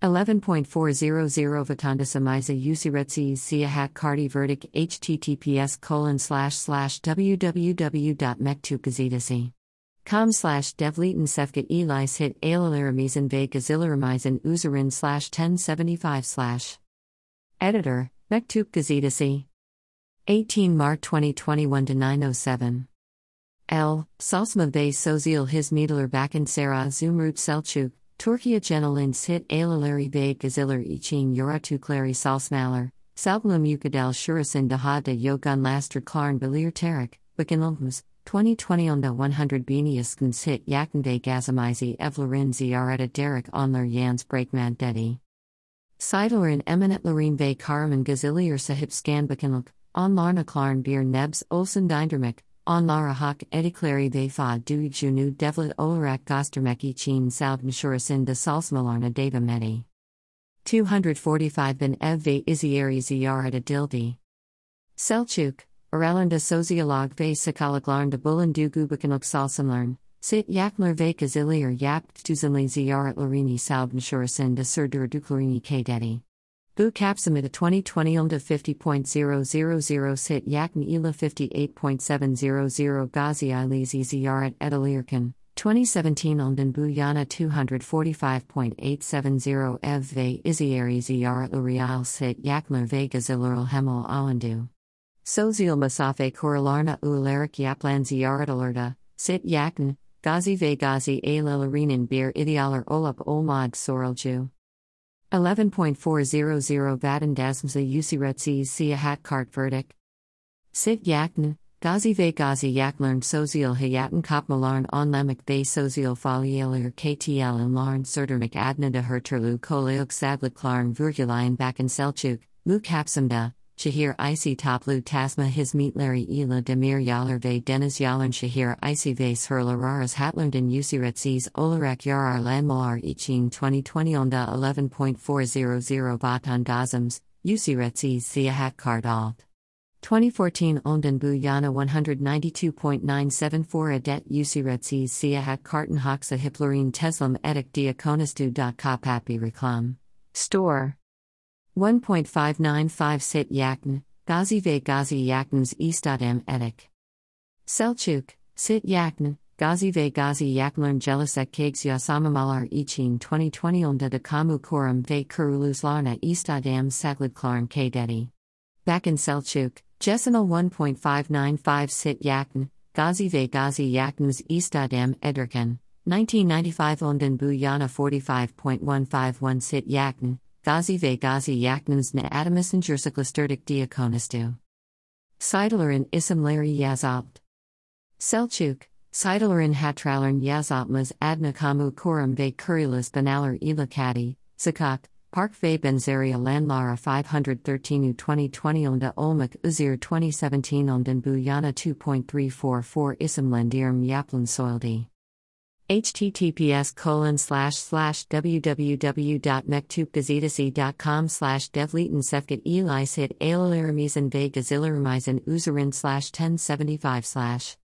11.400 Vatanda Samiza Usiretsi Sia Hat Cardi Verdict https colon slash slash www.mektupgazidasi. Com slash devleton sefkat elis hit ailalaramisan ve gazilaramizan uzarin slash 1075 slash. Editor, Mektup Gazidasi. 18 March 2021 to 907. L. Salsma ve Sozil his Miedler Bakken Zehra Zümrüt Selçuk, Turkiye Genelin Sit Ailaleri ve Gaziler için Yoratukleri Salsmaler, Salglum Yukadel Yogun Laster Klarn Tarik, Bakinilmus, 2020 on the 100 Beniaskun Sit Yakende Gazamizi Evlerin Ziareta Derek Onler Jans Breakman Dedi. Eminent Loreen ve Karaman Gazilier Sahib Scan Bakinilk, On Larna Klarn Beer Nebs Olsen Dindermek, On Lara Hawk Ediclari ve fa du junu devlet olarak gostermeki chin salvn shurasin de salsmalarna deva medi. 245 bin ev ve izieri ziyarada dildi. Selçuk, Aralanda soziolog ve sakalaglarn bulun dugu bakanok salsamlarn, sit yakler ve kazilier yap tuzinli ziyaratlarini salvn shurasin de surdur duklarini k dedi. Bu Capsamida 2020 Umda 50.000 Sit Yakn Ila 58.700 Ghazi Ilizi Ziyarat Edalirkan, 2017 Umdan Bu Yana 245.870 Ev Ve Izieri Ziyarat Urial Sit Yakner Ve Gazilurl Hemel Alandu. Sozil Masafe Korilarna Ularik Yaplan Ziyarat Alerta, Sit Yakn, Gazi Ve Gazi A Lilarinin Bir Idealer Olap Olmad Soralju. 11.400 Vaden Dasmsa Usiretsi Sia Hat Cart Verdict. Sit Yakn, Gazi Ve Gazi Yaklern Sozial Hayatan Kopmalarn On Lemak Ve Sozial Folieler KTL and Larn Surdermik Adna de Herterlu Koleuk Sadlik Klarn Virgulayan Bakan Selçuk, Mu Kapsamda, Shahir Isi Toplu Tasma His Meatleri Ela Demir Yaler Ve Deniz Yalern Shahir Isi Ve Surlararas Hatlernden Usiretsis Olarak Yarar Landmalar Ichin 2020 Onda 11.400 Batan Dazams, Usiretsis Siahat Kardalt. 2014 Onden Bu Yana 192.974 Adet Usiretsis Siahat Karten Hoxa Hiplerine Teslam Edik Diakonistu. Kapapi Reklam. Store. 1.595 Sit Yakn, Gazi ve Gazi Yakn's Istadem Edik. Selçuk, Sit Yakn, Gazi ve Gazi Yaknlearn Jelisek Kags Yasamamalar İçin 2020 Onda de Kamu Korum ve Kuruluzlarna Istadam Saglidklarn K. Dedi. Bakin Selçuk, Jesinal 1.595 Sit Yakn, Gazi ve Gazi Yakn's Istadem Edirken, 1995 Ondan Bu Yana 45.151 Sit Yakn, Gazi ve Gazi Yaknins ne Adamisin Jersaklisturdik Diakonistu. Seidlerin isimleri Yazabt. Selçuk, Seidlerin Hatralern Yazatmaz Adna Kamu Kurum ve Kurilis banalar Ilakati, Sakak, Park ve Benzeria Landlara 513 2020 Onda Olmak Uzir 2017 Ondan Bu Yana 2.344 Isimlendirim Yaplan Soildi https colon slash slash www.mektupgazidasi.com slash devleton sefkat elis hit ailalaramisan ve gazilaramizan uzarin slash 1075 slash